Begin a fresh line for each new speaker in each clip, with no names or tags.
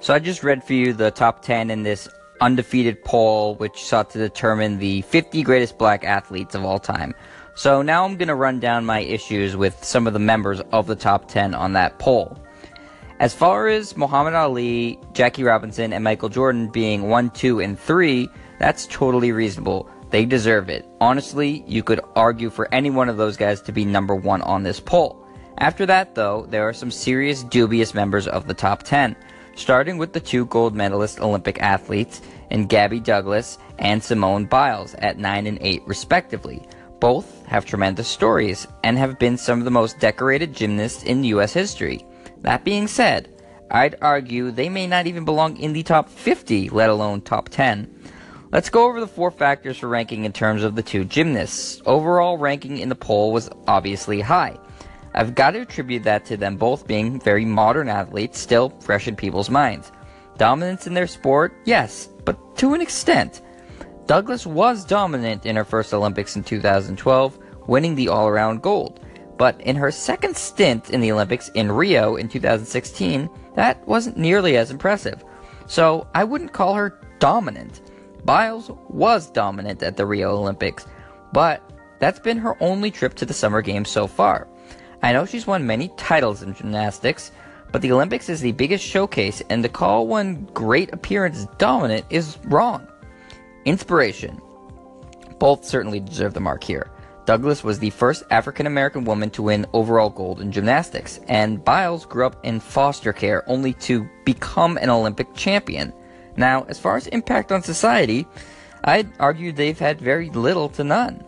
So I just read for you the top 10 in this undefeated poll, which sought to determine the 50 greatest black athletes of all time. So now I'm going to run down my issues with some of the members of the top 10 on that poll. As far as Muhammad Ali, Jackie Robinson, and Michael Jordan being 1, 2, and 3, that's totally reasonable. They deserve it. Honestly, you could argue for any one of those guys to be number 1 on this poll. After that, though, there are some serious dubious members of the top 10 starting with the two gold medalist Olympic athletes in Gabby Douglas and Simone Biles at 9 and 8 respectively. Both have tremendous stories and have been some of the most decorated gymnasts in US history. That being said, I'd argue they may not even belong in the top 50, let alone top 10. Let's go over the four factors for ranking in terms of the two gymnasts. Overall ranking in the poll was obviously high. I've got to attribute that to them both being very modern athletes, still fresh in people's minds. Dominance in their sport, yes, but to an extent. Douglas was dominant in her first Olympics in 2012, winning the all around gold. But in her second stint in the Olympics in Rio in 2016, that wasn't nearly as impressive. So I wouldn't call her dominant. Biles was dominant at the Rio Olympics, but that's been her only trip to the Summer Games so far. I know she's won many titles in gymnastics, but the Olympics is the biggest showcase, and to call one great appearance dominant is wrong. Inspiration. Both certainly deserve the mark here. Douglas was the first African American woman to win overall gold in gymnastics, and Biles grew up in foster care only to become an Olympic champion. Now, as far as impact on society, I'd argue they've had very little to none,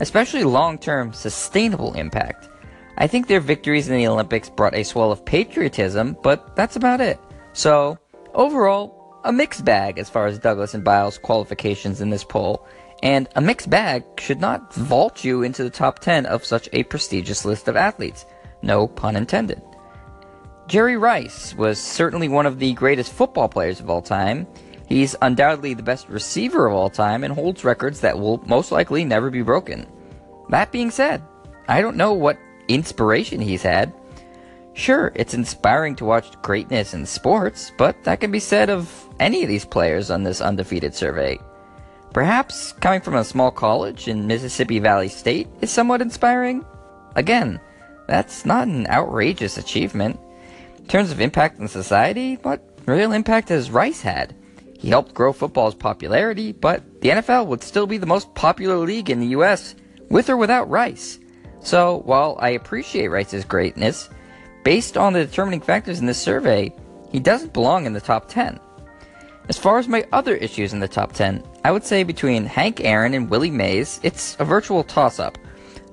especially long term sustainable impact. I think their victories in the Olympics brought a swell of patriotism, but that's about it. So, overall, a mixed bag as far as Douglas and Biles' qualifications in this poll, and a mixed bag should not vault you into the top 10 of such a prestigious list of athletes. No pun intended. Jerry Rice was certainly one of the greatest football players of all time. He's undoubtedly the best receiver of all time and holds records that will most likely never be broken. That being said, I don't know what inspiration he's had. Sure, it's inspiring to watch greatness in sports, but that can be said of any of these players on this undefeated survey. Perhaps coming from a small college in Mississippi Valley State is somewhat inspiring. Again, that's not an outrageous achievement. In terms of impact on society, what real impact has Rice had? He helped grow football's popularity, but the NFL would still be the most popular league in the US, with or without Rice. So, while I appreciate Rice's greatness, based on the determining factors in this survey, he doesn't belong in the top 10. As far as my other issues in the top 10, I would say between Hank Aaron and Willie Mays, it's a virtual toss up.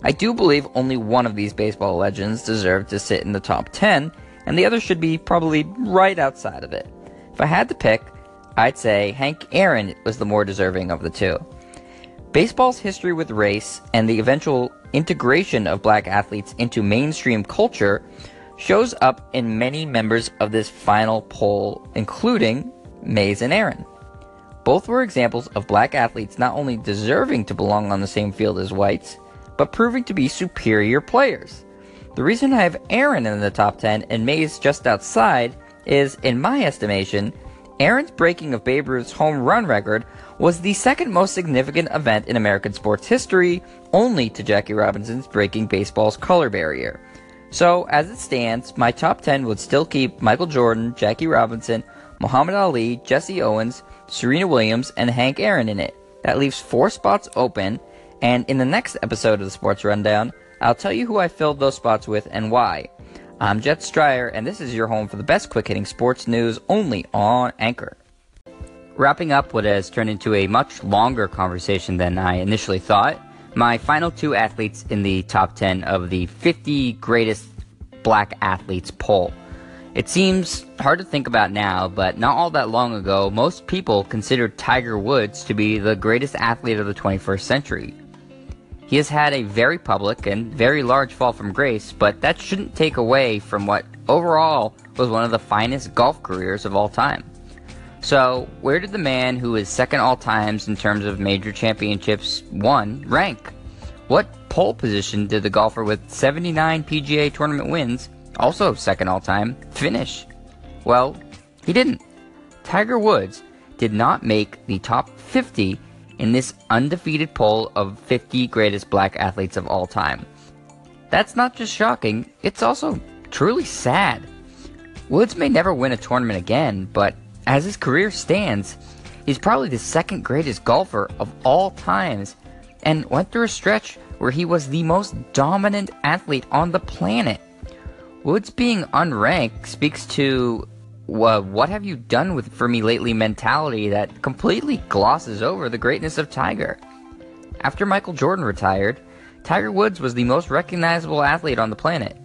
I do believe only one of these baseball legends deserved to sit in the top 10, and the other should be probably right outside of it. If I had to pick, I'd say Hank Aaron was the more deserving of the two. Baseball's history with race and the eventual integration of black athletes into mainstream culture shows up in many members of this final poll, including Mays and Aaron. Both were examples of black athletes not only deserving to belong on the same field as whites, but proving to be superior players. The reason I have Aaron in the top 10 and Mays just outside is, in my estimation, Aaron's breaking of Babe Ruth's home run record was the second most significant event in American sports history, only to Jackie Robinson's breaking baseball's color barrier. So, as it stands, my top 10 would still keep Michael Jordan, Jackie Robinson, Muhammad Ali, Jesse Owens, Serena Williams, and Hank Aaron in it. That leaves four spots open, and in the next episode of the Sports Rundown, I'll tell you who I filled those spots with and why. I'm Jet Stryer, and this is your home for the best quick hitting sports news only on Anchor. Wrapping up what has turned into a much longer conversation than I initially thought, my final two athletes in the top 10 of the 50 greatest black athletes poll. It seems hard to think about now, but not all that long ago, most people considered Tiger Woods to be the greatest athlete of the 21st century. He has had a very public and very large fall from grace, but that shouldn't take away from what overall was one of the finest golf careers of all time. So, where did the man who is second all times in terms of major championships won rank? What pole position did the golfer with 79 PGA tournament wins, also second all time, finish? Well, he didn't. Tiger Woods did not make the top 50 in this undefeated poll of 50 greatest black athletes of all time. That's not just shocking, it's also truly sad. Woods may never win a tournament again, but as his career stands, he's probably the second greatest golfer of all times and went through a stretch where he was the most dominant athlete on the planet. Woods being unranked speaks to what have you done with for me lately mentality that completely glosses over the greatness of Tiger. After Michael Jordan retired, Tiger Woods was the most recognizable athlete on the planet.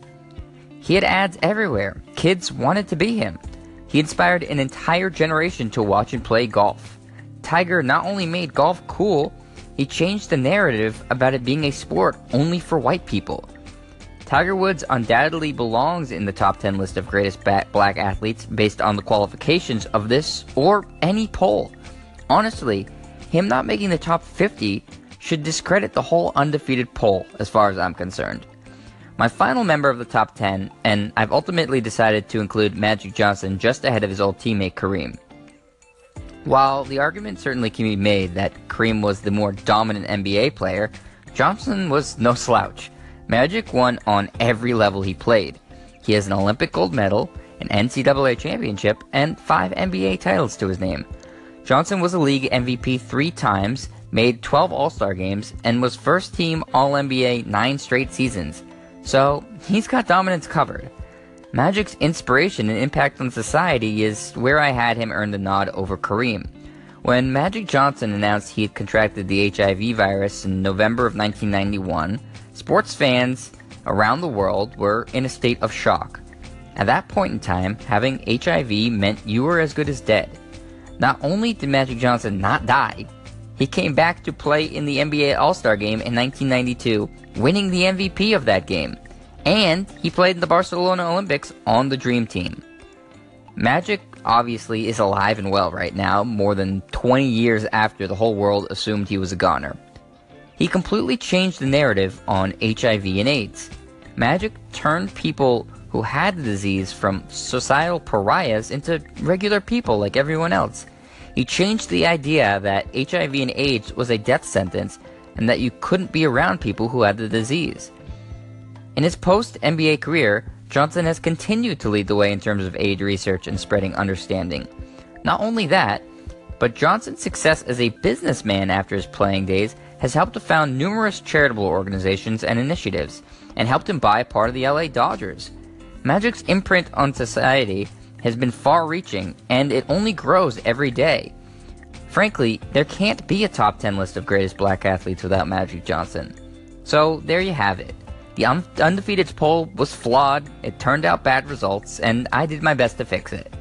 He had ads everywhere. Kids wanted to be him. He inspired an entire generation to watch and play golf. Tiger not only made golf cool, he changed the narrative about it being a sport only for white people. Tiger Woods undoubtedly belongs in the top 10 list of greatest black athletes based on the qualifications of this or any poll. Honestly, him not making the top 50 should discredit the whole undefeated poll as far as I'm concerned. My final member of the top 10, and I've ultimately decided to include Magic Johnson just ahead of his old teammate Kareem. While the argument certainly can be made that Kareem was the more dominant NBA player, Johnson was no slouch. Magic won on every level he played. He has an Olympic gold medal, an NCAA championship, and five NBA titles to his name. Johnson was a league MVP three times, made 12 All Star games, and was first team All NBA nine straight seasons. So, he's got dominance covered. Magic's inspiration and impact on society is where I had him earn the nod over Kareem. When Magic Johnson announced he had contracted the HIV virus in November of 1991, Sports fans around the world were in a state of shock. At that point in time, having HIV meant you were as good as dead. Not only did Magic Johnson not die, he came back to play in the NBA All Star game in 1992, winning the MVP of that game. And he played in the Barcelona Olympics on the Dream Team. Magic obviously is alive and well right now, more than 20 years after the whole world assumed he was a goner. He completely changed the narrative on HIV and AIDS. Magic turned people who had the disease from societal pariahs into regular people like everyone else. He changed the idea that HIV and AIDS was a death sentence and that you couldn't be around people who had the disease. In his post NBA career, Johnson has continued to lead the way in terms of AIDS research and spreading understanding. Not only that, but Johnson's success as a businessman after his playing days has helped to found numerous charitable organizations and initiatives, and helped him buy part of the LA Dodgers. Magic's imprint on society has been far reaching, and it only grows every day. Frankly, there can't be a top 10 list of greatest black athletes without Magic Johnson. So, there you have it. The un- undefeated poll was flawed, it turned out bad results, and I did my best to fix it.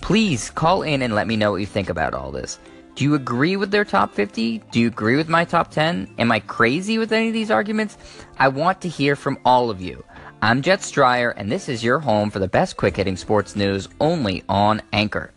Please call in and let me know what you think about all this. Do you agree with their top 50? Do you agree with my top 10? Am I crazy with any of these arguments? I want to hear from all of you. I'm Jet Stryer, and this is your home for the best quick hitting sports news only on Anchor.